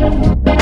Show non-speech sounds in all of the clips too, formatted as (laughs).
Thank you.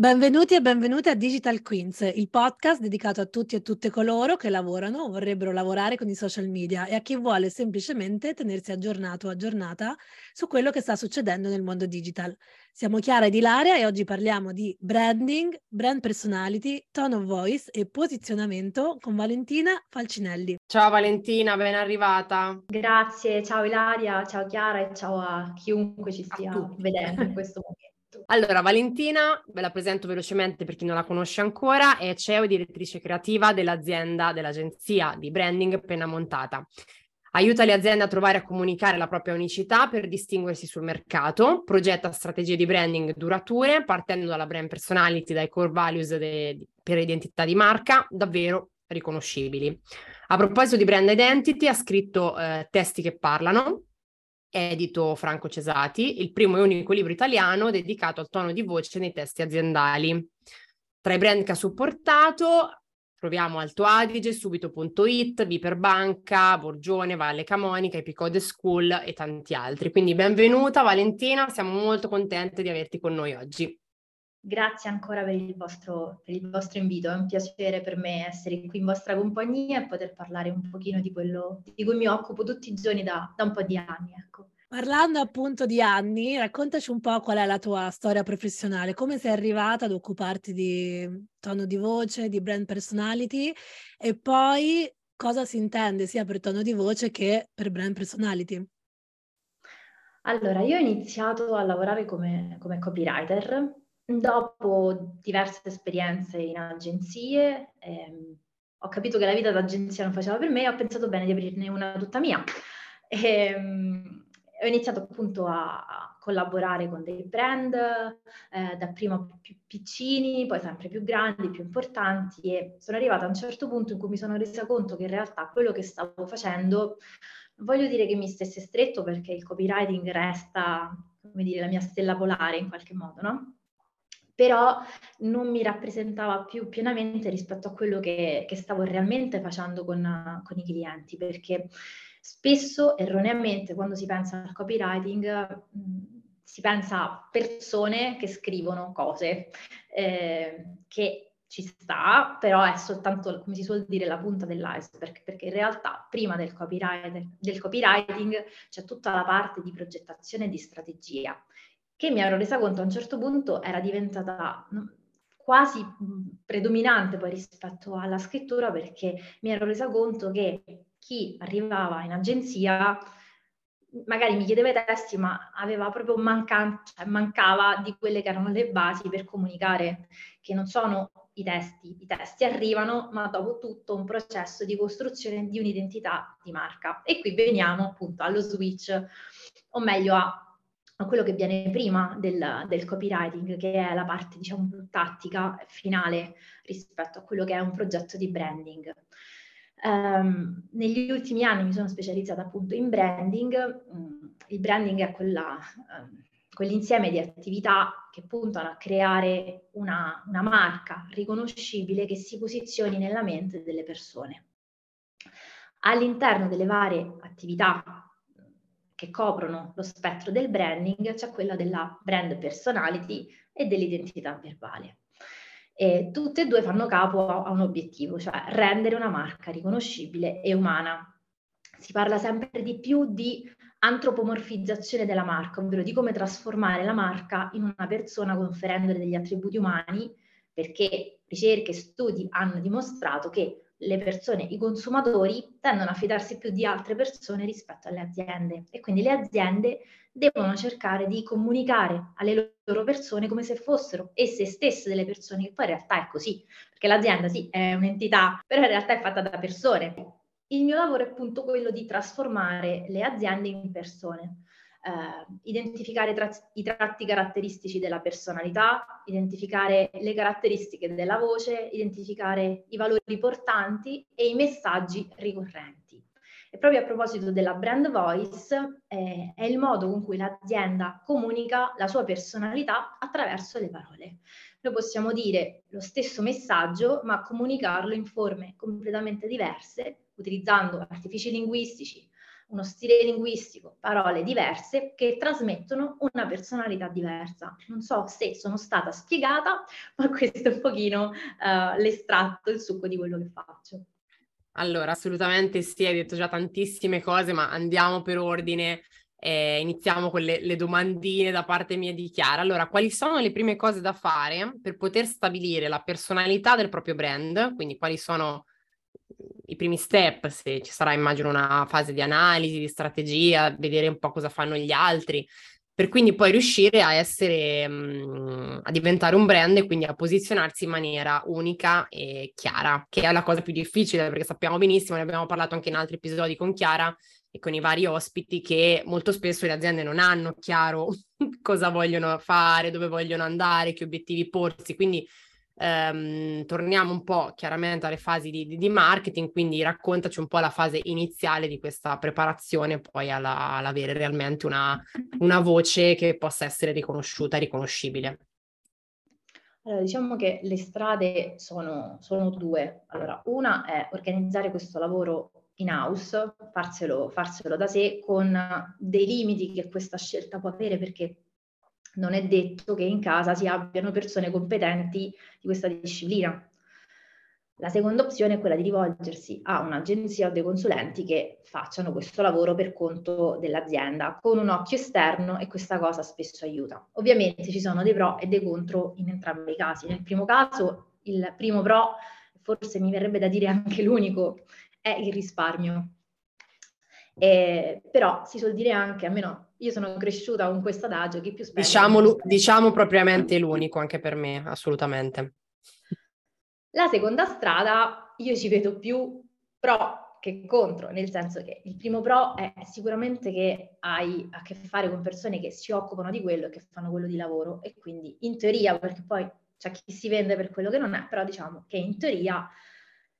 Benvenuti e benvenute a Digital Queens, il podcast dedicato a tutti e tutte coloro che lavorano o vorrebbero lavorare con i social media e a chi vuole semplicemente tenersi aggiornato o aggiornata su quello che sta succedendo nel mondo digital. Siamo Chiara ed Ilaria e oggi parliamo di branding, brand personality, tone of voice e posizionamento con Valentina Falcinelli. Ciao Valentina, ben arrivata. Grazie, ciao Ilaria, ciao Chiara e ciao a chiunque ci stia vedendo in questo momento. Allora, Valentina, ve la presento velocemente per chi non la conosce ancora, è CEO e direttrice creativa dell'azienda, dell'agenzia di branding Penna Montata. Aiuta le aziende a trovare e a comunicare la propria unicità per distinguersi sul mercato, progetta strategie di branding durature, partendo dalla brand personality, dai core values de- per identità di marca, davvero riconoscibili. A proposito di brand identity, ha scritto eh, testi che parlano, edito Franco Cesati, il primo e unico libro italiano dedicato al tono di voce nei testi aziendali. Tra i brand che ha supportato troviamo Alto Adige, Subito.it, Viperbanca, Borgione, Valle Camonica, Epicode School e tanti altri. Quindi benvenuta Valentina, siamo molto contente di averti con noi oggi. Grazie ancora per il, vostro, per il, vostro, invito, è un piacere per me essere qui in vostra compagnia e poter parlare un pochino di quello di cui mi occupo tutti i giorni da, da un po' di anni. Ecco. Parlando appunto di anni, raccontaci un po' qual è la tua storia professionale, come sei arrivata ad occuparti di tono di voce, di brand personality e poi cosa si intende sia per tono di voce che per brand personality. Allora, io ho iniziato a lavorare come, come copywriter Dopo diverse esperienze in agenzie, ehm, ho capito che la vita d'agenzia non faceva per me e ho pensato bene di aprirne una tutta mia. E, ehm, ho iniziato appunto a collaborare con dei brand, eh, dapprima più piccini, poi sempre più grandi, più importanti e sono arrivata a un certo punto in cui mi sono resa conto che in realtà quello che stavo facendo, voglio dire che mi stesse stretto perché il copywriting resta, come dire, la mia stella polare in qualche modo, no? Però non mi rappresentava più pienamente rispetto a quello che, che stavo realmente facendo con, con, i clienti, perché spesso erroneamente quando si pensa al copywriting mh, si pensa a persone che scrivono cose, eh, che ci sta, però è soltanto, come si suol dire, la punta dell'iceberg, perché in realtà prima del copywriting, del copywriting c'è tutta la parte di progettazione e di strategia che mi ero resa conto a un certo punto era diventata quasi predominante poi rispetto alla scrittura perché mi ero resa conto che chi arrivava in agenzia magari mi chiedeva i testi ma aveva proprio mancan- cioè mancava di quelle che erano le basi per comunicare che non sono i testi, i testi arrivano ma dopo tutto un processo di costruzione di un'identità di marca. E qui veniamo appunto allo switch o meglio a a quello che viene prima del, del, copywriting, che è la parte diciamo più tattica, finale rispetto a quello che è un progetto di branding. Um, negli ultimi anni mi sono specializzata appunto in branding. Um, il branding è quella, um, quell'insieme di attività che puntano a creare una, una marca riconoscibile che si posizioni nella mente delle persone. All'interno delle varie attività che coprono lo spettro del branding, c'è quella della brand personality e dell'identità verbale. E tutte e due fanno capo a un obiettivo, cioè rendere una marca riconoscibile e umana. Si parla sempre di più di antropomorfizzazione della marca, ovvero di come trasformare la marca in una persona conferendole degli attributi umani, perché ricerche e studi hanno dimostrato che le persone, i consumatori, tendono a fidarsi più di altre persone rispetto alle aziende e quindi le aziende devono cercare di comunicare alle loro persone come se fossero esse stesse delle persone, che poi in realtà è così, perché l'azienda sì è un'entità, però in realtà è fatta da persone. Il mio lavoro è appunto quello di trasformare le aziende in persone eh, identificare tra- i tratti caratteristici della personalità, identificare le caratteristiche della voce, identificare i valori portanti e i messaggi ricorrenti. E proprio a proposito della brand voice, eh, è il modo con cui l'azienda comunica la sua personalità attraverso le parole. Noi possiamo dire lo stesso messaggio, ma comunicarlo in forme completamente diverse utilizzando artifici linguistici, uno stile linguistico, parole diverse che trasmettono una personalità diversa. Non so se sono stata spiegata, (laughs) ma questo è un pochino uh, l'estratto, il succo di quello che faccio. Allora, assolutamente sì, hai detto già tantissime cose, ma andiamo per ordine. Eh, iniziamo con le, le, domandine da parte mia di Chiara. Allora, quali sono le prime cose da fare per poter stabilire la personalità del proprio brand? Quindi quali sono i primi step, se ci sarà immagino una fase di analisi, di strategia, vedere un po' cosa fanno gli altri, per quindi poi riuscire a essere, mh, mm, a diventare un brand e quindi a posizionarsi in maniera unica e chiara, che è la cosa più difficile perché sappiamo benissimo, ne abbiamo parlato anche in altri episodi con Chiara e con i vari ospiti, che molto spesso le aziende non hanno chiaro (laughs) cosa vogliono fare, dove vogliono andare, che obiettivi porsi, quindi ehm, torniamo un po' chiaramente alle fasi di, di, marketing, quindi raccontaci un po' la fase iniziale di questa preparazione, poi alla, all'avere realmente una, una (laughs) voce che possa essere riconosciuta e riconoscibile. Allora, diciamo che le strade sono, sono, due. Allora, una è organizzare questo lavoro in house, farselo, farselo da sé con dei limiti che questa scelta può avere perché non è detto che in casa si abbiano persone competenti di questa disciplina. La seconda opzione è quella di rivolgersi a un'agenzia o dei consulenti che facciano questo lavoro per conto dell'azienda con un occhio esterno e questa cosa spesso aiuta. Ovviamente ci sono dei pro e dei contro in entrambi i casi. Nel primo caso, il primo pro, forse mi verrebbe da dire anche l'unico, è il risparmio. Eh, però si suol dire anche, almeno io sono cresciuta con questo adagio che più spende. Diciamo, diciamo propriamente l'unico anche per me, assolutamente. La seconda strada io ci vedo più pro che contro, nel senso che il primo pro è sicuramente che hai a che fare con persone che si occupano di quello e che fanno quello di lavoro e quindi in teoria, perché poi c'è chi si vende per quello che non è, però diciamo che in teoria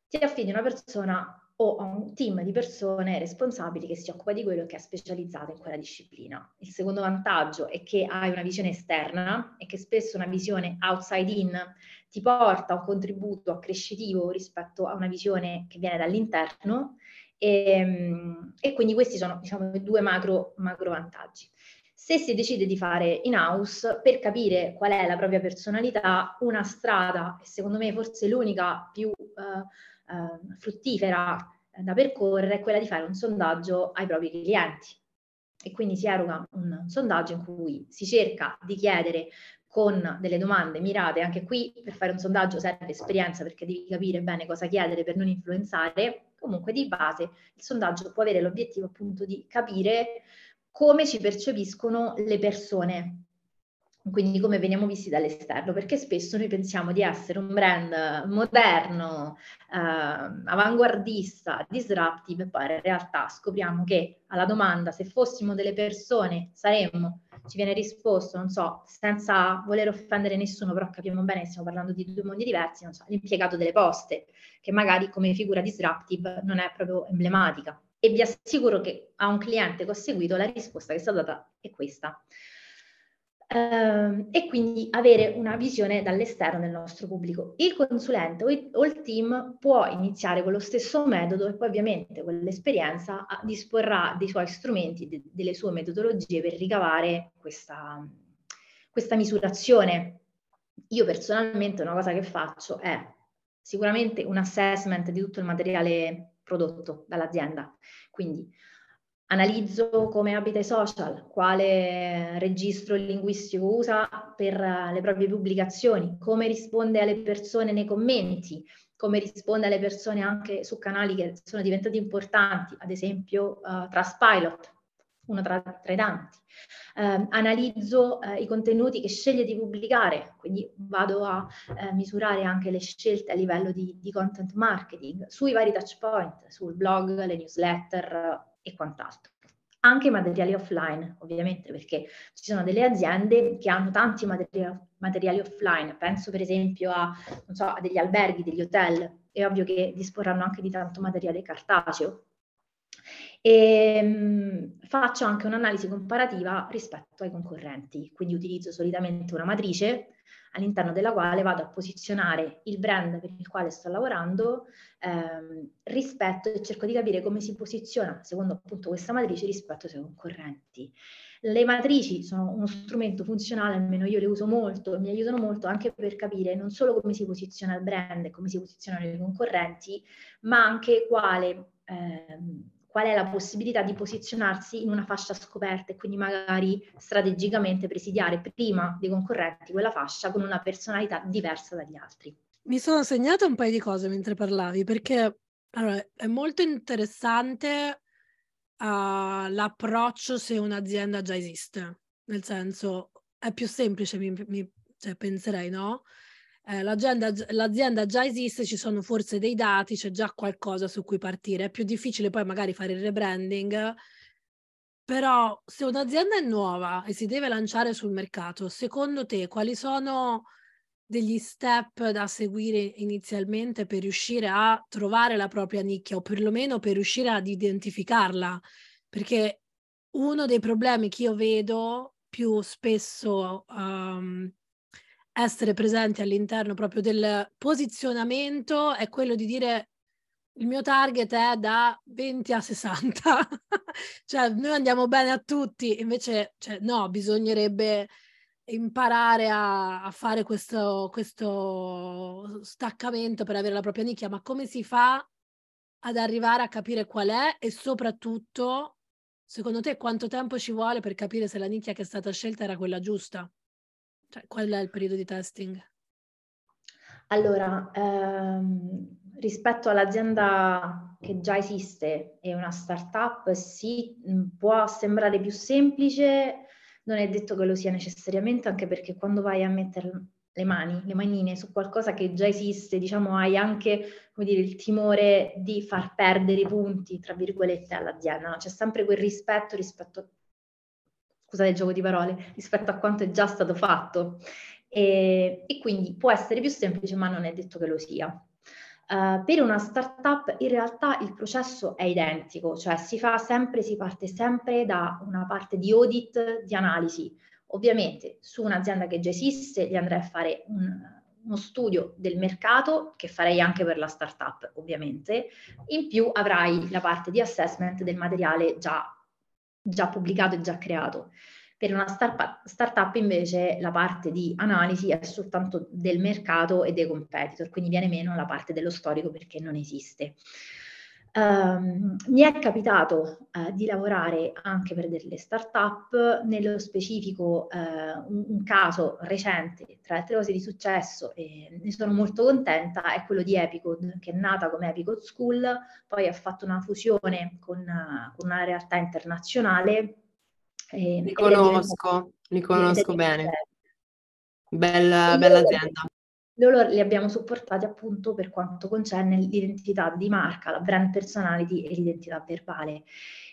ti affidi una persona o a un team di persone responsabili che si occupa di quello che è specializzato in quella disciplina. Il secondo vantaggio è che hai una visione esterna e che spesso una visione outside in ti porta un contributo accrescitivo rispetto a una visione che viene dall'interno e, ehm, e quindi questi sono diciamo due macro, macro vantaggi. Se si decide di fare in house, per capire qual è la propria personalità, una strada, e secondo me forse l'unica più uh, eh, fruttifera da percorrere è quella di fare un sondaggio ai propri clienti. E quindi si eroga un sondaggio in cui si cerca di chiedere con delle domande mirate, anche qui per fare un sondaggio serve esperienza perché devi capire bene cosa chiedere per non influenzare, comunque di base il sondaggio può avere l'obiettivo appunto di capire come ci percepiscono le persone quindi come veniamo visti dall'esterno, perché spesso noi pensiamo di essere un brand moderno, eh, avanguardista, disruptive, poi in realtà scopriamo che alla domanda se fossimo delle persone saremmo, ci viene risposto, non so, senza voler offendere nessuno, però capiamo bene che stiamo parlando di due mondi diversi, non so, l'impiegato delle poste, che magari come figura disruptive non è proprio emblematica. E vi assicuro che a un cliente che ho seguito la risposta che è stata data è questa. Uh, e quindi avere una visione dall'esterno del nostro pubblico. Il consulente o il, team può iniziare con lo stesso metodo e poi ovviamente con l'esperienza disporrà dei suoi strumenti, de, delle sue metodologie per ricavare questa, questa misurazione. Io personalmente una cosa che faccio è sicuramente un assessment di tutto il materiale prodotto dall'azienda, quindi Analizzo come abita i social, quale registro linguistico usa per le proprie pubblicazioni, come risponde alle persone nei commenti, come risponde alle persone anche su canali che sono diventati importanti, ad esempio uh, Trustpilot, uno tra, tra i tanti. Uh, analizzo uh, i contenuti che sceglie di pubblicare, quindi vado a uh, misurare anche le scelte a livello di, di, content marketing sui vari touch point, sul blog, le newsletter, e quant'altro. Anche i materiali offline, ovviamente, perché ci sono delle aziende che hanno tanti materiali, materiali offline. Penso per esempio a, so, a degli alberghi, degli hotel. È ovvio che disporranno anche di tanto materiale cartaceo. E mh, mm, faccio anche un'analisi comparativa rispetto ai concorrenti, quindi utilizzo solitamente una matrice all'interno della quale vado a posizionare il brand per il quale sto lavorando ehm, rispetto e cerco di capire come si posiziona secondo appunto questa matrice rispetto ai suoi concorrenti. Le matrici sono uno strumento funzionale, almeno io le uso molto, mi aiutano molto anche per capire non solo come si posiziona il brand e come si posizionano i concorrenti, ma anche quale ehm, qual è la possibilità di posizionarsi in una fascia scoperta e quindi magari strategicamente presidiare prima dei concorrenti quella fascia con una personalità diversa dagli altri. Mi sono segnata un paio di cose mentre parlavi perché allora, è molto interessante uh, l'approccio se un'azienda già esiste, nel senso è più semplice, mi, mi cioè, penserei, no? Eh, l'azienda, già esiste, ci sono forse dei dati, c'è già qualcosa su cui partire. È più difficile poi magari fare il rebranding, però se un'azienda è nuova e si deve lanciare sul mercato, secondo te quali sono degli step da seguire inizialmente per riuscire a trovare la propria nicchia o perlomeno per riuscire ad identificarla? Perché uno dei problemi che io vedo più spesso um, essere presenti all'interno proprio del posizionamento è quello di dire il mio target è da 20 a 60, (laughs) cioè noi andiamo bene a tutti, invece cioè, no, bisognerebbe imparare a, a fare questo, questo staccamento per avere la propria nicchia, ma come si fa ad arrivare a capire qual è e soprattutto, secondo te, quanto tempo ci vuole per capire se la nicchia che è stata scelta era quella giusta? Cioè, qual è il periodo di testing? Allora, ehm, rispetto all'azienda che già esiste e una startup, sì, può sembrare più semplice, non è detto che lo sia necessariamente, anche perché quando vai a mettere le mani, le manine su qualcosa che già esiste, diciamo, hai anche, come dire, il timore di far perdere i punti, tra virgolette, all'azienda. No? C'è sempre quel rispetto rispetto scusate il gioco di parole, rispetto a quanto è già stato fatto. E, e quindi può essere più semplice, ma non è detto che lo sia. Uh, per una startup in realtà il processo è identico, cioè si fa sempre, si parte sempre da una parte di audit, di analisi. Ovviamente su un'azienda che già esiste gli andrei a fare un, uno studio del mercato che farei anche per la startup ovviamente, in più avrai la parte di assessment del materiale già già pubblicato e già creato. Per una startup invece la parte di analisi è soltanto del mercato e dei competitor, quindi viene meno la parte dello storico perché non esiste. Um, mi è capitato uh, di lavorare anche per delle start-up, nello specifico uh, un, un, caso recente, tra le altre cose di successo, e ne sono molto contenta, è quello di Epicode, che è nata come Epicode School, poi ha fatto una fusione con, uh, con una realtà internazionale. E, li conosco, li conosco bene. Bella, bella azienda loro li abbiamo supportati appunto per quanto concerne l'identità di marca, la brand personality e l'identità verbale.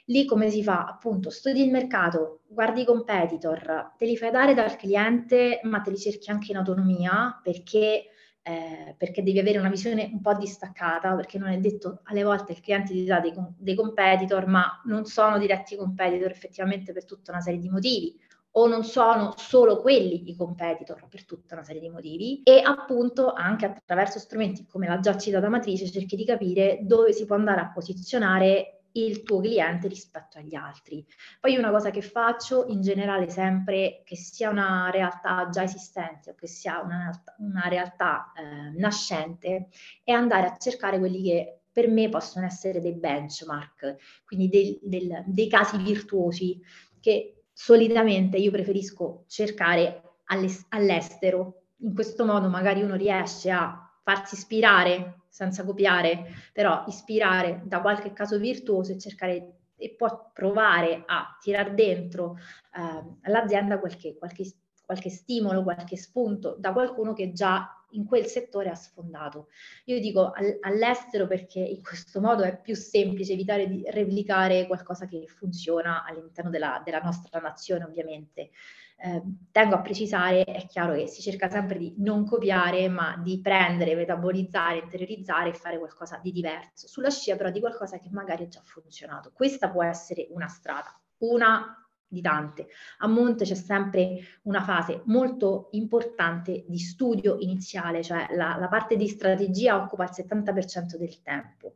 Lì come si fa? Appunto, studi il mercato, guardi i competitor, te li fai dare dal cliente, ma te li cerchi anche in autonomia perché, eh, perché devi avere una visione un po' distaccata, perché non è detto alle volte il cliente ti dà dei, dei competitor, ma non sono diretti competitor effettivamente per tutta una serie di motivi o non sono solo quelli i competitor per tutta una serie di motivi e appunto anche attraverso strumenti come la già citata matrice cerchi di capire dove si può andare a posizionare il tuo cliente rispetto agli altri. Poi una cosa che faccio in generale sempre, che sia una realtà già esistente o che sia una, una realtà eh, nascente, è andare a cercare quelli che per me possono essere dei benchmark, quindi dei, del, dei casi virtuosi che solitamente io preferisco cercare all'estero. In questo modo magari uno riesce a farsi ispirare senza copiare, però ispirare da qualche caso virtuoso e cercare e può provare a tirar dentro eh, all'azienda qualche, qualche, qualche stimolo, qualche spunto da qualcuno che già in quel settore ha sfondato. Io dico all'estero perché in questo modo è più semplice evitare di replicare qualcosa che funziona all'interno della, della nostra nazione, ovviamente. Eh, tengo a precisare, è chiaro che si cerca sempre di non copiare, ma di prendere, metabolizzare, interiorizzare e fare qualcosa di diverso, sulla scia però di qualcosa che magari ha già funzionato. Questa può essere una strada, una di tante. A monte c'è sempre una fase molto importante di studio iniziale, cioè la, la parte di strategia occupa il 70% del tempo.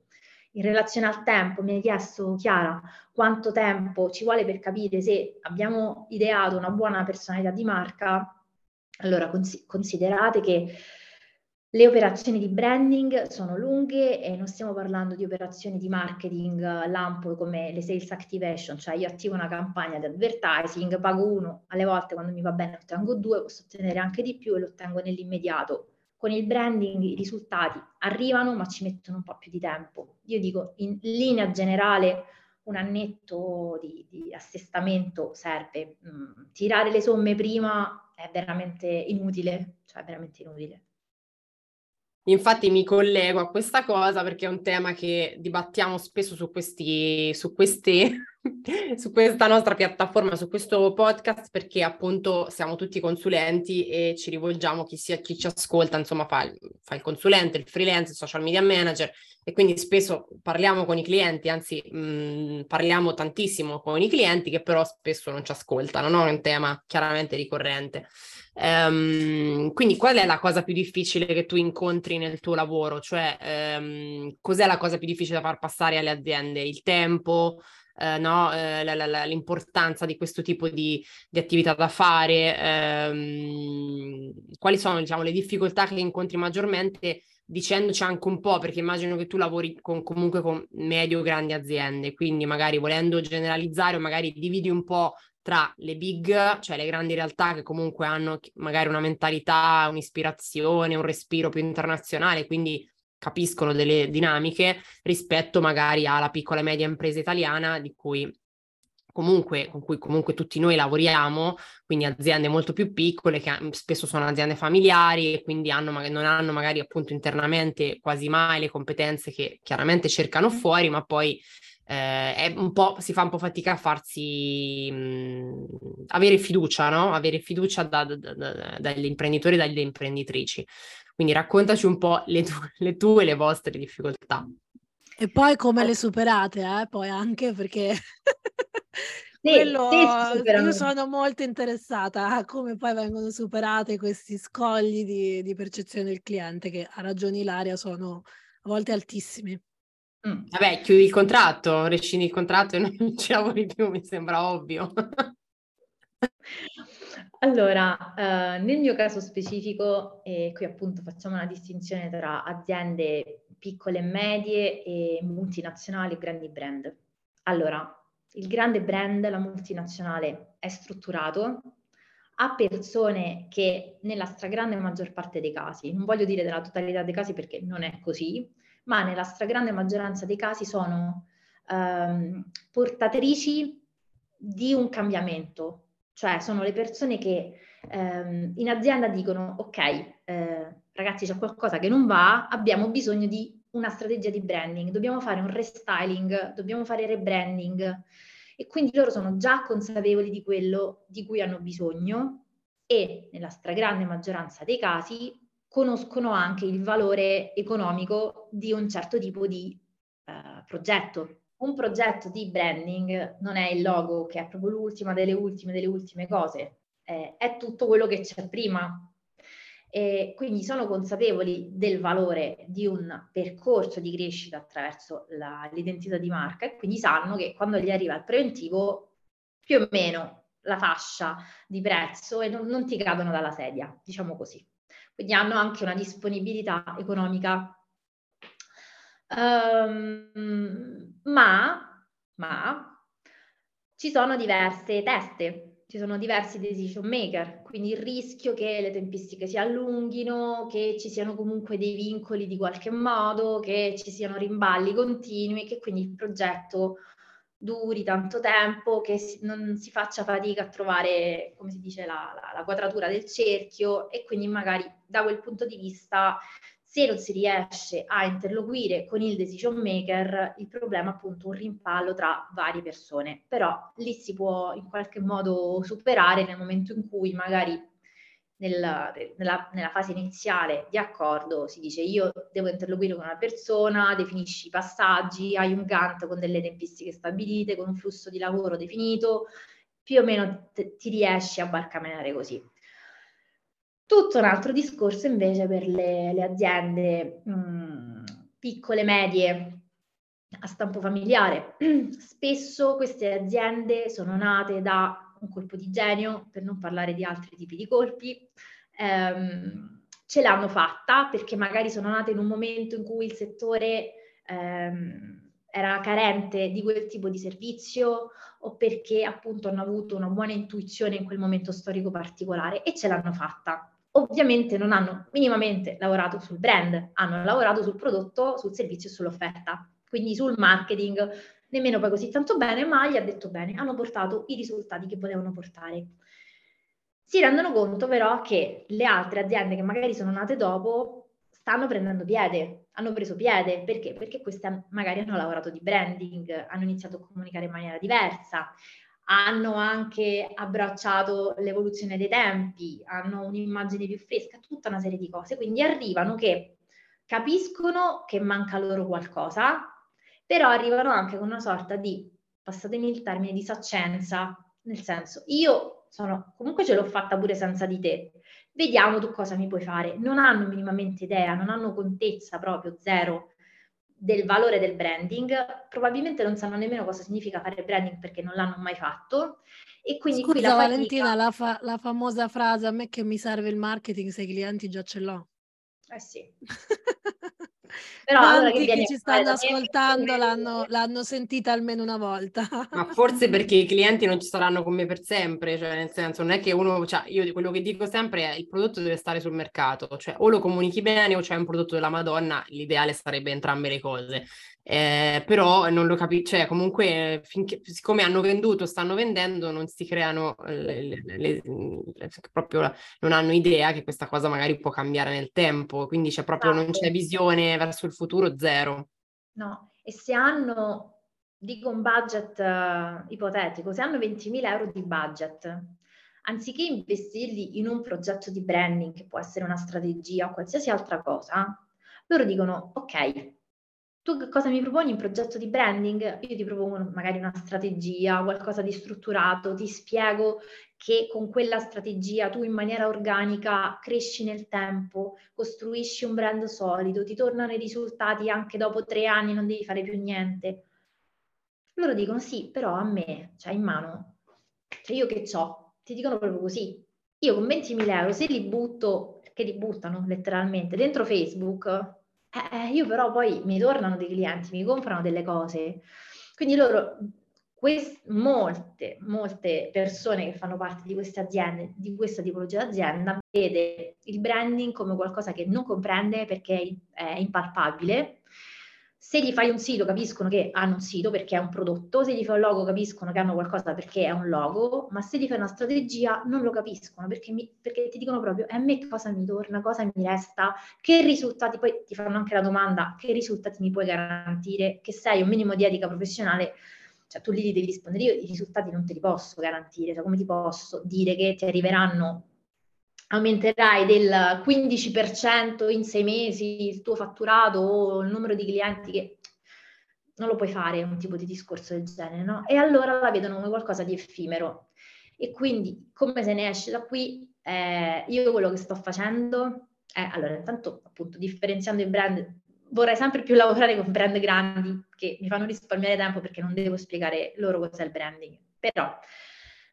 In relazione al tempo, mi hai chiesto, Chiara, quanto tempo ci vuole per capire se abbiamo ideato una buona personalità di marca. Allora, cons- considerate che le operazioni di branding sono lunghe e non stiamo parlando di operazioni di marketing lampo come le sales activation, cioè io attivo una campagna di advertising, pago uno, alle volte quando mi va bene ottengo due, posso ottenere anche di più e lo ottengo nell'immediato. Con il branding i risultati arrivano ma ci mettono un po' più di tempo. Io dico in linea generale un annetto di, di assestamento serve. Mm, tirare le somme prima è veramente inutile, cioè veramente inutile. Infatti mi collego a questa cosa perché è un tema che dibattiamo spesso su, questi, su, queste, (laughs) su questa nostra piattaforma, su questo podcast, perché appunto siamo tutti consulenti e ci rivolgiamo chi, sia, chi ci ascolta, insomma fa il, fa il consulente, il freelance, il social media manager e quindi spesso parliamo con i clienti, anzi mh, mm, parliamo tantissimo con i clienti che però spesso non ci ascoltano, no? È un tema chiaramente ricorrente. Um, quindi qual è la cosa più difficile che tu incontri nel tuo lavoro? Cioè, um, cos'è la cosa più difficile da far passare alle aziende? Il tempo, uh, no? uh, la, la, l'importanza di questo tipo di, di attività da fare? Um, quali sono diciamo, le difficoltà che incontri maggiormente? Dicendoci anche un po', perché immagino che tu lavori con, comunque con medio-grandi aziende, quindi magari volendo generalizzare o magari dividi un po' tra le big, cioè le grandi realtà che comunque hanno magari una mentalità, un'ispirazione, un respiro più internazionale, quindi capiscono delle dinamiche rispetto magari alla piccola e media impresa italiana di cui comunque, con cui comunque tutti noi lavoriamo, quindi aziende molto più piccole che spesso sono aziende familiari e quindi hanno, non hanno magari appunto internamente quasi mai le competenze che chiaramente cercano fuori, ma poi eh, si fa un po' fatica a farsi mh, avere fiducia, no? Avere fiducia da, da, da, dagli imprenditori e dalle imprenditrici. Quindi raccontaci un po' le, tu- le tue e le vostre difficoltà. E poi come le superate, eh? Poi anche perché (laughs) sì, Quello, sì, io sono molto interessata a come poi vengono superate questi scogli di, di percezione del cliente che a ragioni Ilaria sono a volte altissimi. Mm. Vabbè, chiudi il contratto, rescindi il contratto e (laughs) non ci lavori più, mi sembra ovvio. (laughs) Allora, eh, nel mio caso specifico, e qui appunto facciamo una distinzione tra aziende piccole e medie e multinazionali, grandi brand. Allora, il grande brand, la multinazionale, è strutturato, ha persone che nella stragrande maggior parte dei casi, non voglio dire della totalità dei casi perché non è così, ma nella stragrande maggioranza dei casi sono ehm, portatrici di un cambiamento, cioè sono le persone che ehm, in azienda dicono ok, eh, ragazzi c'è qualcosa che non va, abbiamo bisogno di una strategia di branding, dobbiamo fare un restyling, dobbiamo fare rebranding. E quindi loro sono già consapevoli di quello di cui hanno bisogno e nella stragrande maggioranza dei casi conoscono anche il valore economico di un certo tipo di uh, progetto. Un progetto di branding non è il logo che è proprio l'ultima delle ultime delle ultime cose, eh, è tutto quello che c'è prima. E quindi sono consapevoli del valore di un percorso di crescita attraverso la, l'identità di marca e quindi sanno che quando gli arriva il preventivo più o meno la fascia di prezzo e non, non ti cadono dalla sedia, diciamo così quindi hanno anche una disponibilità economica. Um, ma, ma ci sono diverse teste, ci sono diversi decision maker, quindi il rischio che le tempistiche si allunghino, che ci siano comunque dei vincoli di qualche modo, che ci siano rimballi continui, che quindi il progetto duri tanto tempo, che non si faccia fatica a trovare, come si dice, la, la, la quadratura del cerchio e quindi magari da quel punto di vista se non si riesce a interloquire con il decision maker, il problema è appunto un rimpallo tra varie persone, però lì si può in qualche modo superare nel momento in cui magari nella, nella, nella, fase iniziale di accordo si dice io devo interloquire con una persona, definisci i passaggi, hai un Gantt con delle tempistiche stabilite, con un flusso di lavoro definito, più o meno t- ti riesci a barcamenare così. Tutto un altro discorso invece per le, le aziende mh, mm, piccole, medie, a stampo familiare. (clears throat) Spesso queste aziende sono nate da un colpo di genio, per non parlare di altri tipi di colpi. Ehm, ce l'hanno fatta perché magari sono nate in un momento in cui il settore ehm, era carente di quel tipo di servizio o perché appunto hanno avuto una buona intuizione in quel momento storico particolare e ce l'hanno fatta ovviamente non hanno minimamente lavorato sul brand, hanno lavorato sul prodotto, sul servizio e sull'offerta, quindi sul marketing, nemmeno poi così tanto bene, ma gli ha detto bene, hanno portato i risultati che volevano portare. Si rendono conto però che le altre aziende che magari sono nate dopo stanno prendendo piede, hanno preso piede, perché? Perché queste magari hanno lavorato di branding, hanno iniziato a comunicare in maniera diversa, hanno anche abbracciato l'evoluzione dei tempi, hanno un'immagine più fresca, tutta una serie di cose. Quindi arrivano che capiscono che manca loro qualcosa, però arrivano anche con una sorta di, passatemi il termine, di saccenza, nel senso, io sono, comunque ce l'ho fatta pure senza di te, vediamo tu cosa mi puoi fare. Non hanno minimamente idea, non hanno contezza proprio, zero, del valore del branding, probabilmente non sanno nemmeno cosa significa fare branding perché non l'hanno mai fatto. E quindi Scusa qui la fatica... Valentina, la, fa- la famosa frase a me che mi serve il marketing se i clienti già ce l'ho. Eh sì. (laughs) Però allora che, che ci stanno ascoltando l'hanno, l'hanno, sentita almeno una volta. Ma forse (laughs) perché i clienti non ci saranno con me per sempre, cioè nel senso non è che uno, cioè io quello che dico sempre è il prodotto deve stare sul mercato, cioè o lo comunichi bene o c'è un prodotto della Madonna, l'ideale sarebbe entrambe le cose. Eh, però non lo capisco, cioè comunque finché, siccome hanno venduto, stanno vendendo, non si creano, le, le, le, proprio non hanno idea che questa cosa magari può cambiare nel tempo, quindi c'è proprio, non c'è visione verso il futuro, zero. No, e se hanno, dico un budget uh, ipotetico, se hanno 20.000 euro di budget, anziché investirli in un progetto di branding, che può essere una strategia o qualsiasi altra cosa, loro dicono, ok, tu che cosa mi proponi in progetto di branding? Io ti propongo magari una strategia, qualcosa di strutturato, ti spiego che con quella strategia tu in maniera organica cresci nel tempo, costruisci un brand solido, ti tornano i risultati anche dopo tre anni, non devi fare più niente. Loro dicono sì, però a me, cioè in mano, cioè io che ho, ti dicono proprio così. Io con 20.000 euro, se li butto, perché li buttano letteralmente, dentro Facebook, eh, io però poi mi tornano dei clienti, mi comprano delle cose. Quindi loro, quest, molte, molte persone che fanno parte di queste aziende, di questa tipologia d'azienda, vede il branding come qualcosa che non comprende perché è impalpabile se gli fai un sito capiscono che hanno un sito perché è un prodotto, se gli fai un logo capiscono che hanno qualcosa perché è un logo, ma se gli fai una strategia non lo capiscono perché, mi, perché ti dicono proprio a me cosa mi torna, cosa mi resta, che risultati, poi ti fanno anche la domanda, che risultati mi puoi garantire, che sei un minimo di etica professionale, cioè tu lì devi rispondere, io i risultati non te li posso garantire, cioè come ti posso dire che ti arriveranno aumenterai del 15% in sei mesi il tuo fatturato o il numero di clienti che non lo puoi fare un tipo di discorso del genere, no? E allora la vedono come qualcosa di effimero. E quindi come se ne esce da qui, eh, io quello che sto facendo è, allora intanto appunto differenziando i brand, vorrei sempre più lavorare con brand grandi che mi fanno risparmiare tempo perché non devo spiegare loro cos'è il branding. Però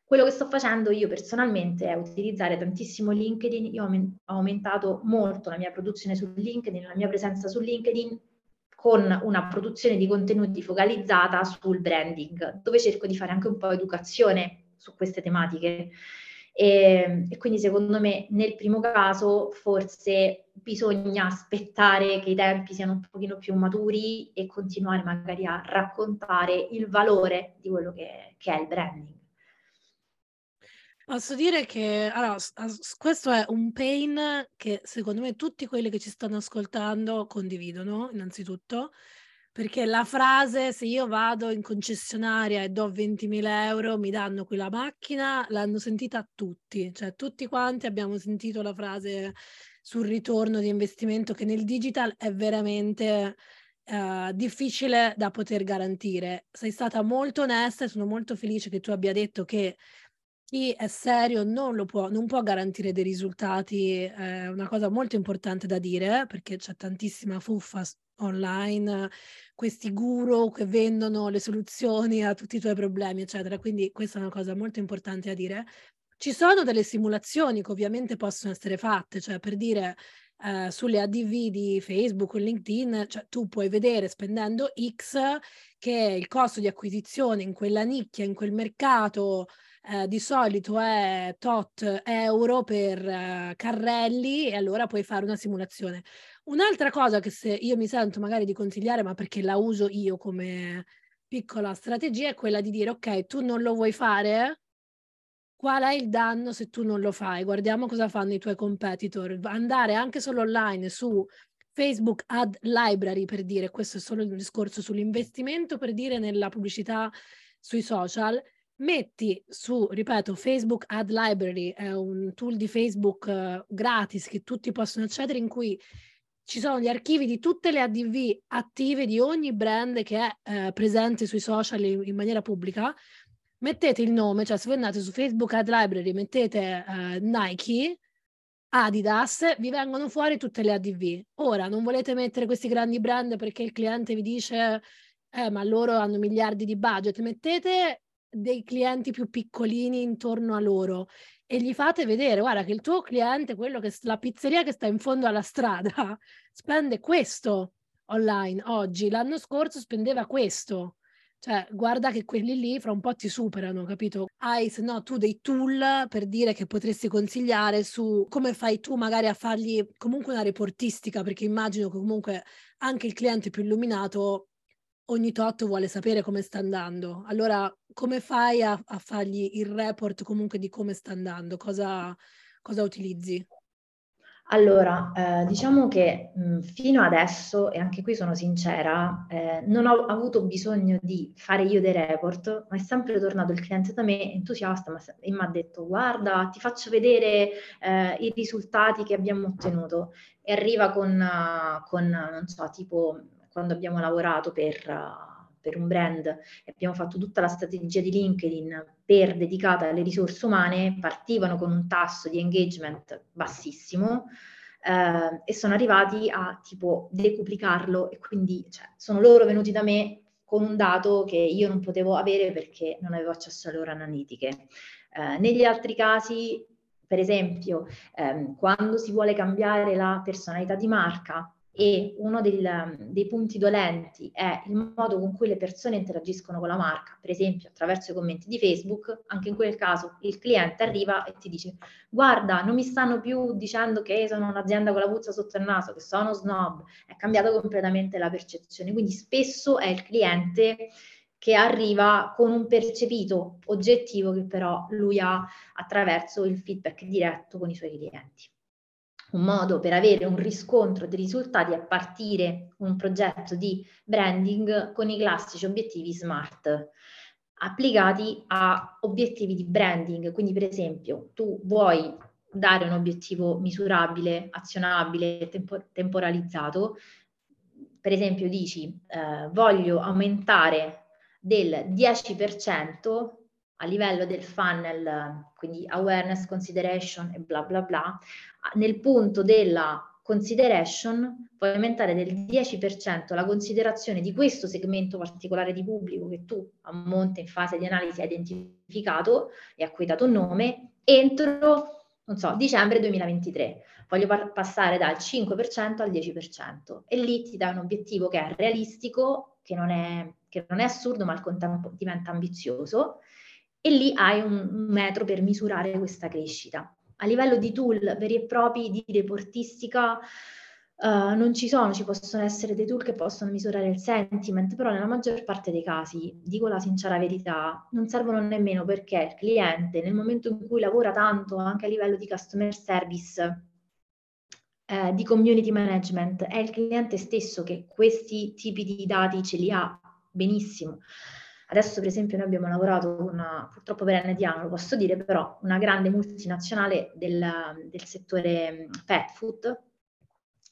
quello che sto facendo io personalmente è utilizzare tantissimo LinkedIn. Io ho aumentato molto la mia produzione su LinkedIn, la mia presenza su LinkedIn con una produzione di contenuti focalizzata sul branding, dove cerco di fare anche un po' educazione su queste tematiche. E, e, quindi secondo me nel primo caso forse bisogna aspettare che i tempi siano un pochino più maturi e continuare magari a raccontare il valore di quello che, che è il branding. Posso dire che allora, questo è un pain che secondo me tutti quelli che ci stanno ascoltando condividono, innanzitutto, perché la frase se io vado in concessionaria e do 20.000 euro mi danno qui la macchina, l'hanno sentita tutti, cioè tutti quanti abbiamo sentito la frase sul ritorno di investimento che nel digital è veramente uh, difficile da poter garantire. Sei stata molto onesta e sono molto felice che tu abbia detto che chi è serio non, lo può, non può garantire dei risultati, è una cosa molto importante da dire perché c'è tantissima fuffa online, questi guru che vendono le soluzioni a tutti i tuoi problemi, eccetera. Quindi questa è una cosa molto importante da dire. Ci sono delle simulazioni che ovviamente possono essere fatte, cioè per dire eh, sulle ADV di Facebook o LinkedIn, cioè tu puoi vedere spendendo X che il costo di acquisizione in quella nicchia, in quel mercato, eh, di solito è tot euro per eh, carrelli e allora puoi fare una simulazione. Un'altra cosa che se io mi sento magari di consigliare, ma perché la uso io come piccola strategia, è quella di dire ok, tu non lo vuoi fare? Qual è il danno se tu non lo fai? Guardiamo cosa fanno i tuoi competitor. Andare anche solo online su Facebook Ad Library per dire, questo è solo il discorso sull'investimento, per dire nella pubblicità sui social, metti su, ripeto, Facebook Ad Library, è un tool di Facebook uh, gratis che tutti possono accedere in cui ci sono gli archivi di tutte le ADV attive di ogni brand che è eh, presente sui social in, in, maniera pubblica. Mettete il nome, cioè se voi andate su Facebook Ad Library, mettete eh, Nike, Adidas, vi vengono fuori tutte le ADV. Ora, non volete mettere questi grandi brand perché il cliente vi dice eh, ma loro hanno miliardi di budget, mettete dei clienti più piccolini intorno a loro e gli fate vedere, guarda che il tuo cliente, quello che la pizzeria che sta in fondo alla strada, (laughs) spende questo online oggi, l'anno scorso spendeva questo. Cioè, guarda che quelli lì fra un po' ti superano, capito? Hai, se no, tu dei tool per dire che potresti consigliare su come fai tu magari a fargli comunque una reportistica, perché immagino che comunque anche il cliente più illuminato ogni tot vuole sapere come sta andando. Allora, come fai a, a fargli il report comunque di come sta andando? Cosa, cosa utilizzi? Allora, eh, diciamo che mh, fino adesso, e anche qui sono sincera, eh, non ho avuto bisogno di fare io dei report, ma è sempre tornato il cliente da me entusiasta ma, e mi ha detto guarda, ti faccio vedere eh, i risultati che abbiamo ottenuto. E arriva con, con non so, tipo quando abbiamo lavorato per, uh, per un brand e abbiamo fatto tutta la strategia di LinkedIn per dedicata alle risorse umane, partivano con un tasso di engagement bassissimo eh, e sono arrivati a tipo decuplicarlo e quindi cioè, sono loro venuti da me con un dato che io non potevo avere perché non avevo accesso alle loro analitiche. Eh, negli altri casi, per esempio, ehm, quando si vuole cambiare la personalità di marca, e uno del, dei punti dolenti è il modo con cui le persone interagiscono con la marca, per esempio attraverso i commenti di Facebook, anche in quel caso il cliente arriva e ti dice guarda non mi stanno più dicendo che sono un'azienda con la puzza sotto il naso, che sono snob, è cambiata completamente la percezione, quindi spesso è il cliente che arriva con un percepito oggettivo che però lui ha attraverso il feedback diretto con i suoi clienti un modo per avere un riscontro dei risultati a partire un progetto di branding con i classici obiettivi SMART applicati a obiettivi di branding. Quindi, per esempio, tu vuoi dare un obiettivo misurabile, azionabile, tempo- temporalizzato. Per esempio, dici eh, voglio aumentare del 10% a livello del funnel, quindi awareness, consideration e bla bla bla, nel punto della consideration puoi aumentare del 10% la considerazione di questo segmento particolare di pubblico che tu a monte in fase di analisi hai identificato e a cui hai dato un nome entro, non so, dicembre 2023. Voglio par- passare dal 5% al 10% e lì ti dà un obiettivo che è realistico, che non è, che non è assurdo ma al contempo diventa ambizioso e lì hai un, metro per misurare questa crescita. A livello di tool veri e propri di reportistica, Uh, non ci sono, ci possono essere dei tool che possono misurare il sentiment, però nella maggior parte dei casi, dico la sincera verità, non servono nemmeno perché il cliente nel momento in cui lavora tanto anche a livello di customer service, eh, di community management, è il cliente stesso che questi tipi di dati ce li ha benissimo. Adesso, per esempio, noi abbiamo lavorato con una, purtroppo per NDA, lo posso dire, però una grande multinazionale del, del settore pet food,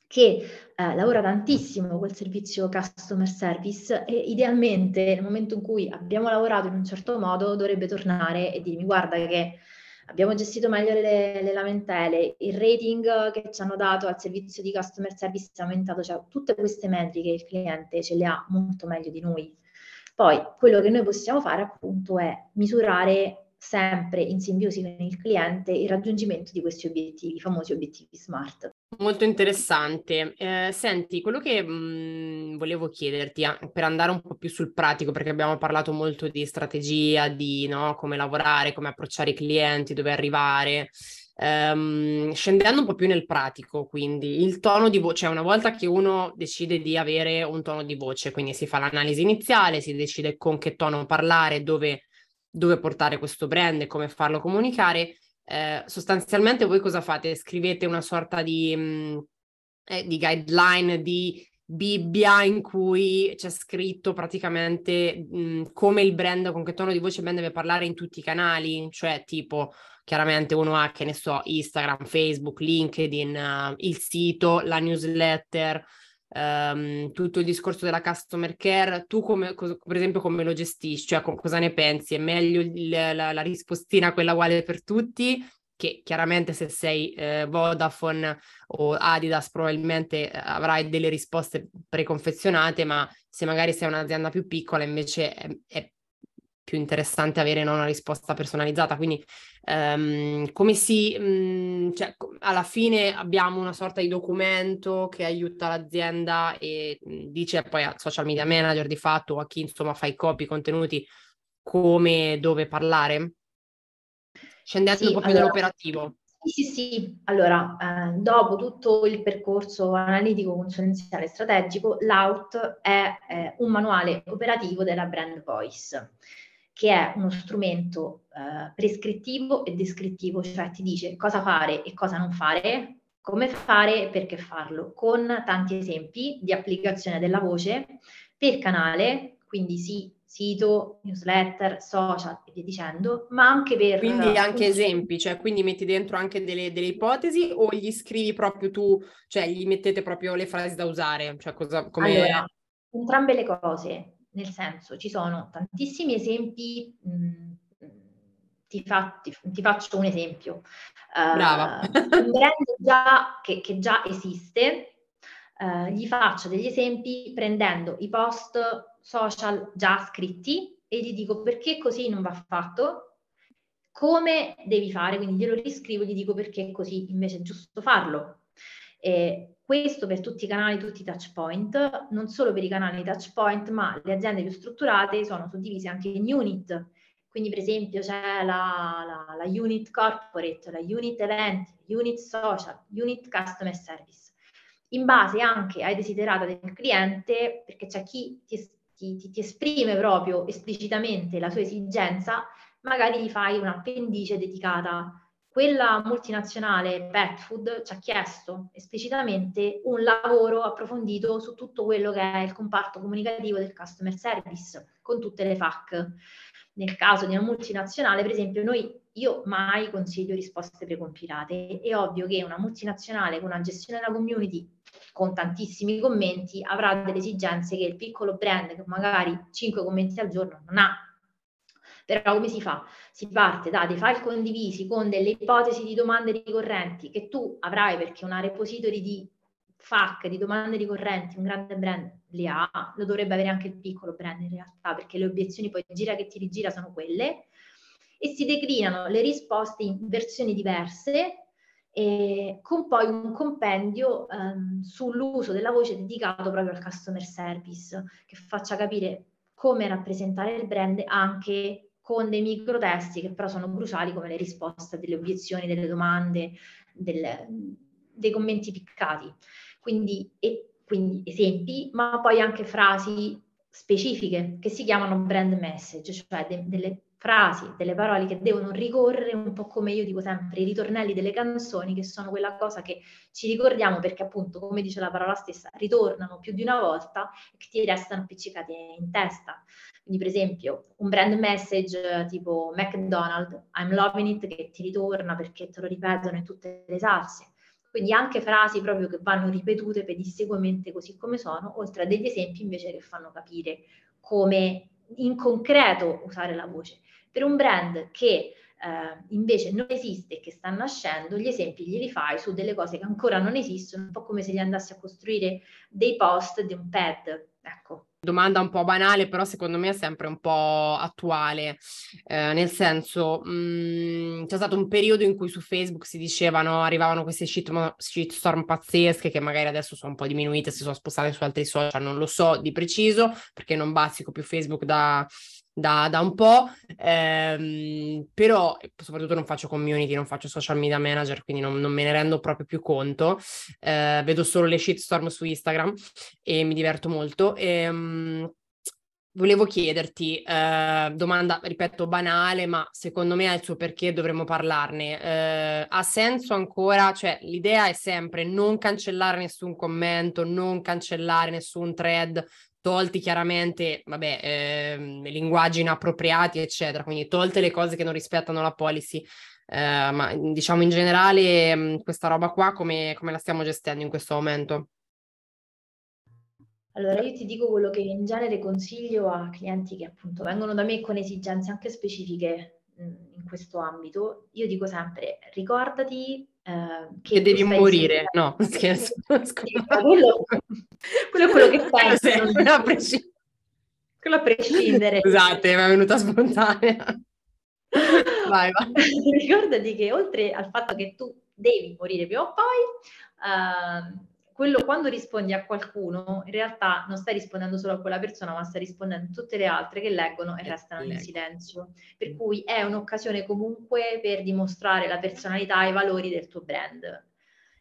che eh, lavora tantissimo col servizio customer service e idealmente nel momento in cui abbiamo lavorato in un certo modo dovrebbe tornare e dirmi guarda che abbiamo gestito meglio le, le lamentele, il rating che ci hanno dato al servizio di customer service è aumentato, cioè tutte queste metriche il cliente ce le ha molto meglio di noi. Poi quello che noi possiamo fare appunto è misurare sempre in simbiosi con il cliente il raggiungimento di questi obiettivi, i famosi obiettivi SMART. Molto interessante. Eh, senti, quello che mh, mhmm, volevo chiederti, per andare un po' più sul pratico, perché abbiamo parlato molto di strategia, di no, come lavorare, come approcciare i clienti, dove arrivare. Um, scendendo un po' più nel pratico, quindi il tono di voce, cioè una volta che uno decide di avere un tono di voce, quindi si fa l'analisi iniziale, si decide con che tono parlare, dove, dove portare questo brand e come farlo comunicare, eh, sostanzialmente voi cosa fate? Scrivete una sorta di, mh, mm, eh, di guideline, di Bibbia in cui c'è scritto praticamente mh, mm, come il brand, con che tono di voce il brand deve parlare in tutti i canali, cioè tipo chiaramente uno ha, che ne so, Instagram, Facebook, LinkedIn, uh, il sito, la newsletter, um, tutto il discorso della customer care, tu come, co- per esempio come lo gestisci, cioè co- cosa ne pensi? È meglio il, la, la, rispostina quella uguale per tutti? Che chiaramente se sei eh, Vodafone o Adidas probabilmente eh, avrai delle risposte preconfezionate, ma se magari sei un'azienda più piccola invece è, è più interessante avere no, una risposta personalizzata. Quindi um, come si, um, cioè, alla fine abbiamo una sorta di documento che aiuta l'azienda e dice poi al social media manager di fatto o a chi insomma fa i copy, i contenuti, come, dove parlare? Scendendo sì, un po' più allora, nell'operativo. Sì, sì, sì. Allora, eh, dopo tutto il percorso analitico, consulenziale e strategico, l'OUT è eh, un manuale operativo della brand voice che è uno strumento eh, prescrittivo e descrittivo, cioè ti dice cosa fare e cosa non fare, come fare e perché farlo, con tanti esempi di applicazione della voce per canale, quindi sì, sito, newsletter, social e via dicendo, ma anche per... Quindi anche esempi, cioè quindi metti dentro anche delle, delle, ipotesi o gli scrivi proprio tu, cioè gli mettete proprio le frasi da usare? Cioè cosa, come... Allora, entrambe le cose nel senso ci sono tantissimi esempi, mh, mm, ti, fa, ti, ti, faccio un esempio. Brava. Uh, un brand già, che, che, già esiste, uh, gli faccio degli esempi prendendo i post social già scritti e gli dico perché così non va fatto, come devi fare, quindi glielo riscrivo e gli dico perché così invece è giusto farlo. E questo per tutti i canali, tutti i touch point, non solo per i canali touch point, ma le aziende più strutturate sono suddivise anche in unit. Quindi, per esempio, c'è la, la, la unit corporate, la unit event, unit social, unit customer service. In base anche ai desiderata del cliente, perché c'è chi ti, ti, ti esprime proprio esplicitamente la sua esigenza, magari gli fai un'appendice dedicata quella multinazionale Pet Food ci ha chiesto esplicitamente un lavoro approfondito su tutto quello che è il comparto comunicativo del customer service con tutte le FAC. Nel caso di una multinazionale, per esempio, noi, io mai consiglio risposte precompilate. È ovvio che una multinazionale con una gestione della community con tantissimi commenti avrà delle esigenze che il piccolo brand che magari 5 commenti al giorno non ha però come si fa? Si parte da dei file condivisi con delle ipotesi di domande ricorrenti che tu avrai perché una repository di FAC, di domande ricorrenti, un grande brand li ha, lo dovrebbe avere anche il piccolo brand in realtà, perché le obiezioni poi gira che ti rigira sono quelle, e si declinano le risposte in versioni diverse e con poi un compendio um, sull'uso della voce dedicato proprio al customer service, che faccia capire come rappresentare il brand anche con dei microtesti che però sono cruciali come le risposte delle obiezioni, delle domande, delle, dei commenti piccati. Quindi, e, quindi esempi, ma poi anche frasi specifiche che si chiamano brand message, cioè de, delle frasi, delle parole che devono ricorrere un po' come io dico sempre, i ritornelli delle canzoni che sono quella cosa che ci ricordiamo perché appunto, come dice la parola stessa, ritornano più di una volta e ti restano appiccicati in testa. Quindi per esempio un brand message tipo McDonald's, I'm loving it, che ti ritorna perché te lo ripetono in tutte le salse. Quindi anche frasi proprio che vanno ripetute pedissequamente così come sono, oltre a degli esempi invece che fanno capire come in concreto usare la voce. Per un brand che eh, invece non esiste e che sta nascendo, gli esempi glieli fai su delle cose che ancora non esistono, un po' come se gli andassi a costruire dei post di un pad. Ecco. Domanda un po' banale, però secondo me è sempre un po' attuale, eh, nel senso mh, mm, c'è stato un periodo in cui su Facebook si dicevano, arrivavano queste shitstorm pazzesche che magari adesso sono un po' diminuite, si sono spostate su altri social, non lo so di preciso perché non bazzico più Facebook da, da, da un po', ehm, però soprattutto non faccio community, non faccio social media manager, quindi non, non me ne rendo proprio più conto. Eh, vedo solo le shitstorm su Instagram e mi diverto molto. Ehm, volevo chiederti, eh, domanda, ripeto, banale, ma secondo me ha il suo perché, dovremmo parlarne. Eh, ha senso ancora, cioè l'idea è sempre non cancellare nessun commento, non cancellare nessun thread, tolti chiaramente, vabbè, eh, linguaggi inappropriati, eccetera, quindi tolte le cose che non rispettano la policy. Eh, ma diciamo in generale mm, questa roba qua come, come la stiamo gestendo in questo momento? Allora, io ti dico quello che in genere consiglio a clienti che appunto vengono da me con esigenze anche specifiche mm, in questo ambito. Io dico sempre, ricordati eh, che, che devi morire, no, (laughs) scherzo. quello, quello, è quello che. (laughs) Non... Quello, a prescind- quello a prescindere. Scusate, mi è venuta spontanea. (laughs) vai, vai. Ricordati che oltre al fatto che tu devi morire prima o poi, uh, quello quando rispondi a qualcuno, in realtà non stai rispondendo solo a quella persona, ma stai rispondendo a tutte le altre che leggono e restano in silenzio. Per cui è un'occasione comunque per dimostrare la personalità e i valori del tuo brand.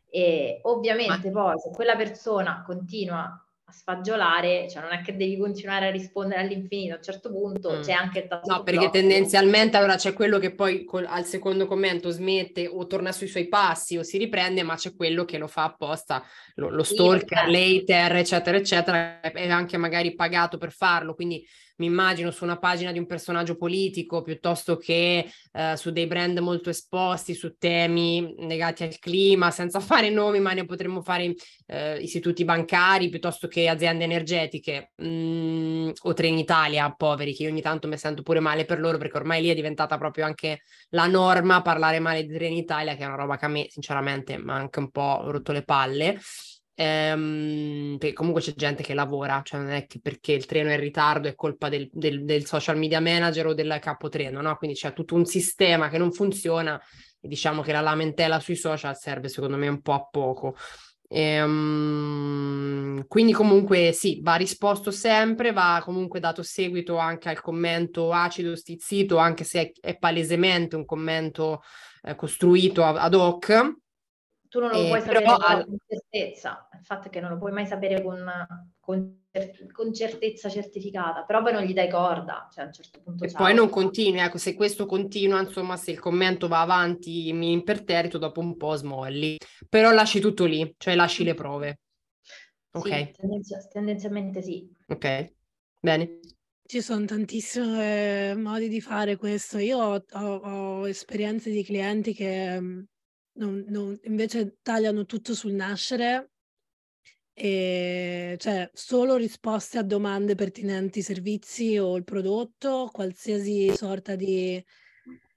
E ovviamente ma... poi se quella persona continua a sfagiolare, cioè non è che devi continuare a rispondere all'infinito, a un certo punto mm. c'è anche il tasto No, perché blocco. tendenzialmente allora c'è quello che poi col, al secondo commento smette o torna sui suoi passi o si riprende, ma c'è quello che lo fa apposta, lo, lo stalker, sì, l'hater, eccetera, eccetera, è anche magari pagato per farlo, quindi mi immagino su una pagina di un personaggio politico piuttosto che eh, su dei brand molto esposti su temi legati al clima, senza (laughs) fare nomi, ma ne potremmo fare eh, istituti bancari piuttosto che aziende energetiche mm, o Trenitalia, poveri, che io ogni tanto mi sento pure male per loro perché ormai lì è diventata proprio anche la norma parlare male di Trenitalia, che è una roba che a me sinceramente mi ha anche un po' rotto le palle. Ehm, perché comunque c'è gente che lavora, cioè non è che perché il treno è in ritardo è colpa del, del, del social media manager o del capotreno, no? Quindi c'è tutto un sistema che non funziona e diciamo che la lamentela sui social serve secondo me un po' a poco. Ehm, quindi comunque sì, va risposto sempre, va comunque dato seguito anche al commento acido, stizzito, anche se è, è palesemente un commento eh, costruito ad hoc tu non lo eh, puoi sapere al... con certezza, il fatto è che non lo puoi mai sapere con, con, con, certezza certificata, però poi non gli dai corda, cioè a un certo punto... E poi non continui, ecco, se questo continua, insomma, se il commento va avanti in imperterrito, dopo un po' smolli, però lasci tutto lì, cioè lasci le prove. Ok. Sì, tendenzi- tendenzialmente sì. Ok, bene. Ci sono tantissimi eh, modi di fare questo. Io ho, ho, ho esperienze di clienti che non, non, invece tagliano tutto sul nascere e cioè solo risposte a domande pertinenti ai servizi o il prodotto, qualsiasi sorta di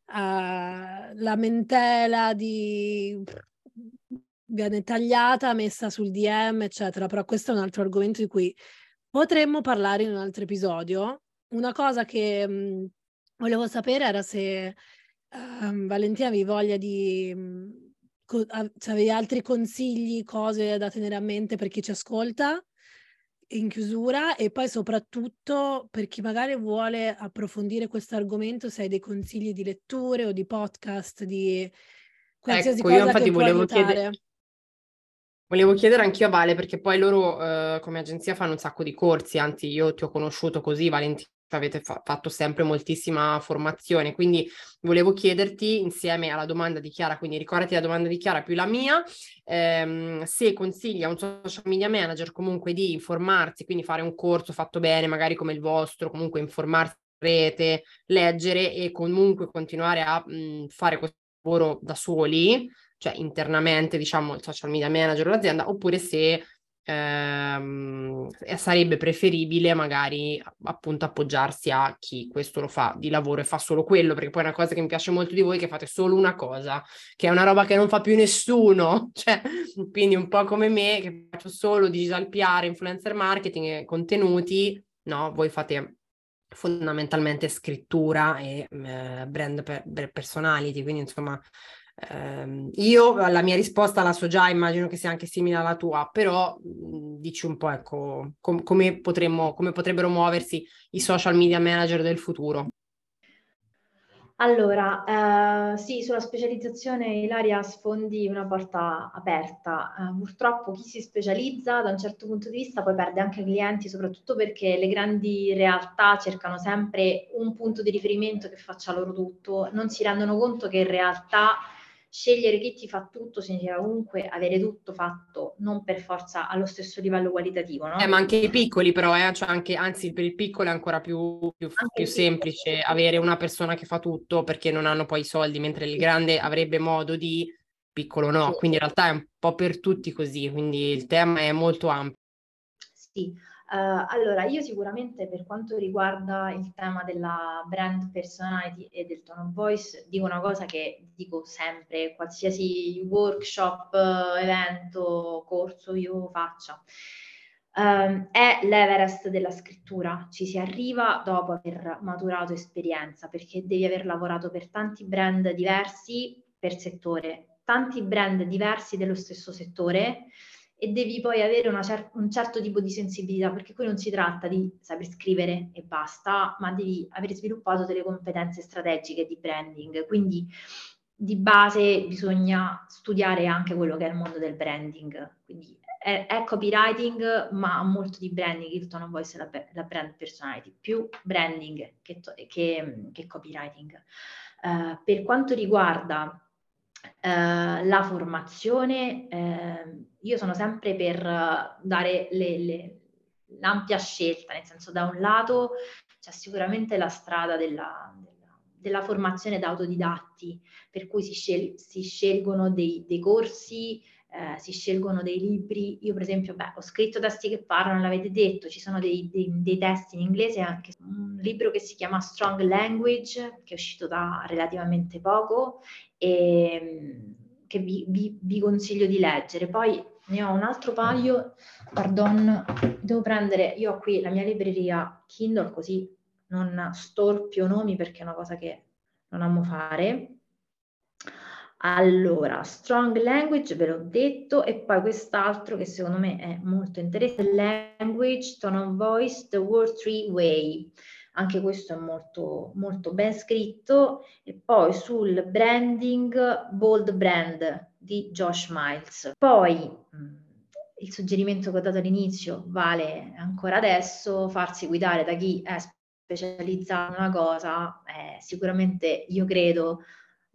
uh, lamentela di viene tagliata, messa sul DM, eccetera. Però questo è un altro argomento di cui potremmo parlare in un altro episodio. Una cosa che mh, volevo sapere era se uh, Valentina avevi voglia di mh, co- avevi altri consigli, cose da tenere a mente per chi ci ascolta? in chiusura e poi soprattutto per chi magari vuole approfondire questo argomento, se hai dei consigli di letture o di podcast, di qualsiasi ecco, cosa io infatti volevo chiedere, Volevo chiedere anch'io a Vale perché poi loro eh, come agenzia fanno un sacco di corsi, anzi io ti ho conosciuto così, Valentina, avete fa- fatto sempre moltissima formazione, quindi volevo chiederti insieme alla domanda di Chiara, quindi ricordati la domanda di Chiara più la mia, ehm, se consigli a un social media manager comunque di informarsi, quindi fare un corso fatto bene, magari come il vostro, comunque informarsi rete, leggere e comunque continuare a mh, fare questo lavoro da soli, cioè internamente, diciamo, il social media manager o l'azienda, oppure se ehm, sarebbe preferibile magari appunto appoggiarsi a chi questo lo fa di lavoro e fa solo quello, perché poi è una cosa che mi piace molto di voi che fate solo una cosa, che è una roba che non fa più nessuno, (laughs) cioè quindi un po' come me che faccio solo digital PR, influencer marketing e contenuti, no, voi fate fondamentalmente scrittura e eh, brand per, personality, quindi insomma eh, io la mia risposta la so già, immagino che sia anche simile alla tua, però mh, dici un po' ecco, com- come, potremmo, come potrebbero muoversi i social media manager del futuro. Allora, eh, sì, sulla specializzazione Ilaria sfondi una porta aperta. Eh, purtroppo chi si specializza da un certo punto di vista poi perde anche clienti, soprattutto perché le grandi realtà cercano sempre un punto di riferimento che faccia loro tutto, non si rendono conto che in realtà scegliere chi ti fa tutto significa comunque avere tutto fatto, non per forza allo stesso livello qualitativo. No? Eh, ma anche i piccoli però, eh? cioè anche, anzi per il piccolo è ancora più, più, più semplice piccolo. avere una persona che fa tutto perché non hanno poi i soldi, mentre il grande avrebbe modo di, piccolo no, quindi in realtà è un po' per tutti così, quindi il tema è molto ampio. Sì, Uh, allora, io sicuramente per quanto riguarda il tema della brand personality e del tone of voice, dico una cosa che dico sempre, qualsiasi workshop, evento, corso io faccia. Uh, è l'Everest della scrittura, ci si arriva dopo aver maturato esperienza perché devi aver lavorato per tanti brand diversi per settore, tanti brand diversi dello stesso settore e devi poi avere cer- un certo tipo di sensibilità, perché qui non si tratta di saper scrivere e basta, ma devi aver sviluppato delle competenze strategiche di branding. Quindi di base bisogna studiare anche quello che è il mondo del branding. Quindi è, è copywriting, ma ha molto di branding, il tone of voice e la, la brand personality, più branding che, to- che, che copywriting. Uh, per quanto riguarda Uh, la formazione, uh, io sono sempre per uh, dare le, le, l'ampia scelta, nel senso da un lato c'è sicuramente la strada della, della, della formazione da autodidatti, per cui si, scel- si scelgono dei, dei corsi eh, si scelgono dei libri. Io, per esempio, beh, ho scritto testi che parlano, l'avete detto, ci sono dei, dei, dei, testi in inglese, anche un libro che si chiama Strong Language, che è uscito da relativamente poco e che vi, vi, vi consiglio di leggere. Poi ne ho un altro paio, pardon, devo prendere, io ho qui la mia libreria Kindle così non storpio nomi perché è una cosa che non amo fare. Allora, strong language, ve l'ho detto, e poi quest'altro che secondo me è molto interessante, language, tone of voice, the word three way. Anche questo è molto, molto ben scritto. E poi sul branding, bold brand di Josh Miles. Poi mm, il suggerimento che ho dato all'inizio vale ancora adesso, farsi guidare da chi è specializzato in una cosa, eh, sicuramente io credo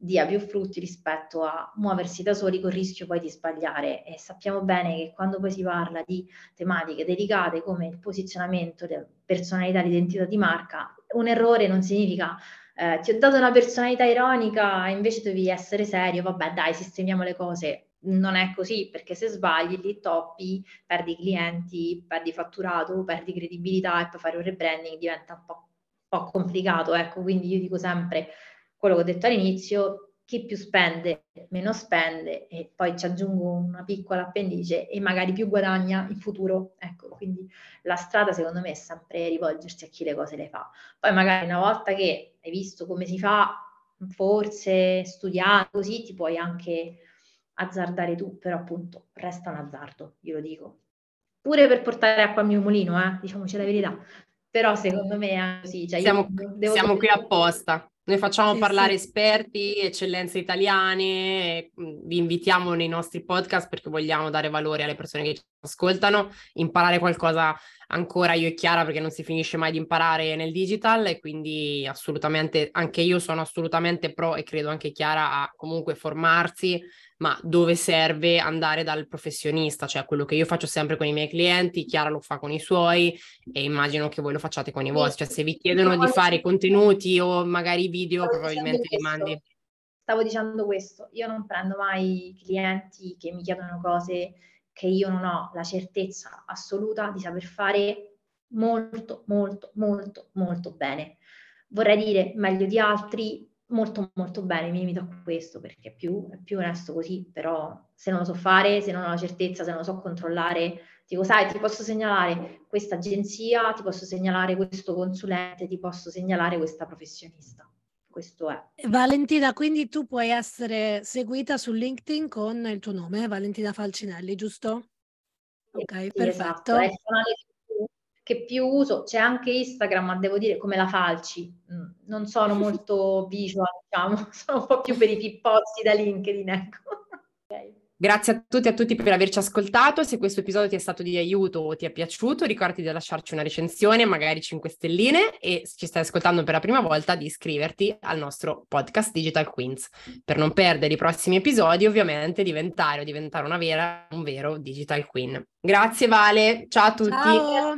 dia più frutti rispetto a muoversi da soli con il rischio poi di sbagliare. E sappiamo bene che quando poi si parla di tematiche delicate come il posizionamento, la personalità, l'identità di marca, un errore non significa eh, ti ho dato una personalità ironica invece devi essere serio, vabbè dai sistemiamo le cose, non è così perché se sbagli lì toppi, perdi clienti, perdi fatturato, perdi credibilità e poi fare un rebranding diventa un po', un po complicato, ecco. Quindi io dico sempre quello che ho detto all'inizio, chi più spende meno spende e poi ci aggiungo una piccola appendice e magari più guadagna in futuro. Ecco, quindi la strada secondo me è sempre rivolgersi a chi le cose le fa. Poi magari una volta che hai visto come si fa, forse studiato così ti puoi anche azzardare tu, però appunto resta un azzardo, io lo dico. pure per portare acqua al mio mulino, eh, diciamoci la verità. Però secondo me è così. Cioè siamo, siamo qui apposta. Noi facciamo sì, parlare sì. esperti, eccellenze italiane, vi invitiamo nei nostri podcast perché vogliamo dare valore alle persone che ci ascoltano, imparare qualcosa ancora io e Chiara perché non si finisce mai di imparare nel digital e quindi assolutamente anche io sono assolutamente pro e credo anche Chiara a comunque formarsi ma dove serve andare dal professionista, cioè quello che io faccio sempre con i miei clienti, Chiara lo fa con i suoi e immagino che voi lo facciate con i vostri, cioè se vi chiedono di fare contenuti o magari video probabilmente li mandi. Stavo dicendo questo, io non prendo mai clienti che mi chiedono cose che io non ho la certezza assoluta di saper fare molto, molto, molto, molto bene. Vorrei dire meglio di altri, molto molto bene, mi limito a questo perché è più, è più onesto così, però se non lo so fare, se non ho la certezza, se non lo so controllare, dico sai ti posso segnalare questa agenzia, ti posso segnalare questo consulente, ti posso segnalare questa professionista. Questo è. Valentina, quindi tu puoi essere seguita su LinkedIn con il tuo nome, Valentina Falcinelli, giusto? Ok, sì, perfetto. Esatto. È che più uso, c'è anche Instagram, ma devo dire come la Falci, mm, non sono (laughs) molto visual, diciamo, (laughs) sono un po' più per i pippozzi da LinkedIn, ecco. okay. Grazie a tutti e a tutti per averci ascoltato. Se questo episodio ti è stato di aiuto o ti è piaciuto, ricordati di lasciarci una recensione, magari 5 stelline, e se ci stai ascoltando per la prima volta, di iscriverti al nostro podcast Digital Queens per non perdere i prossimi episodi, ovviamente diventare o diventare una vera, un vero Digital Queen. Grazie Vale, ciao a tutti. Ciao,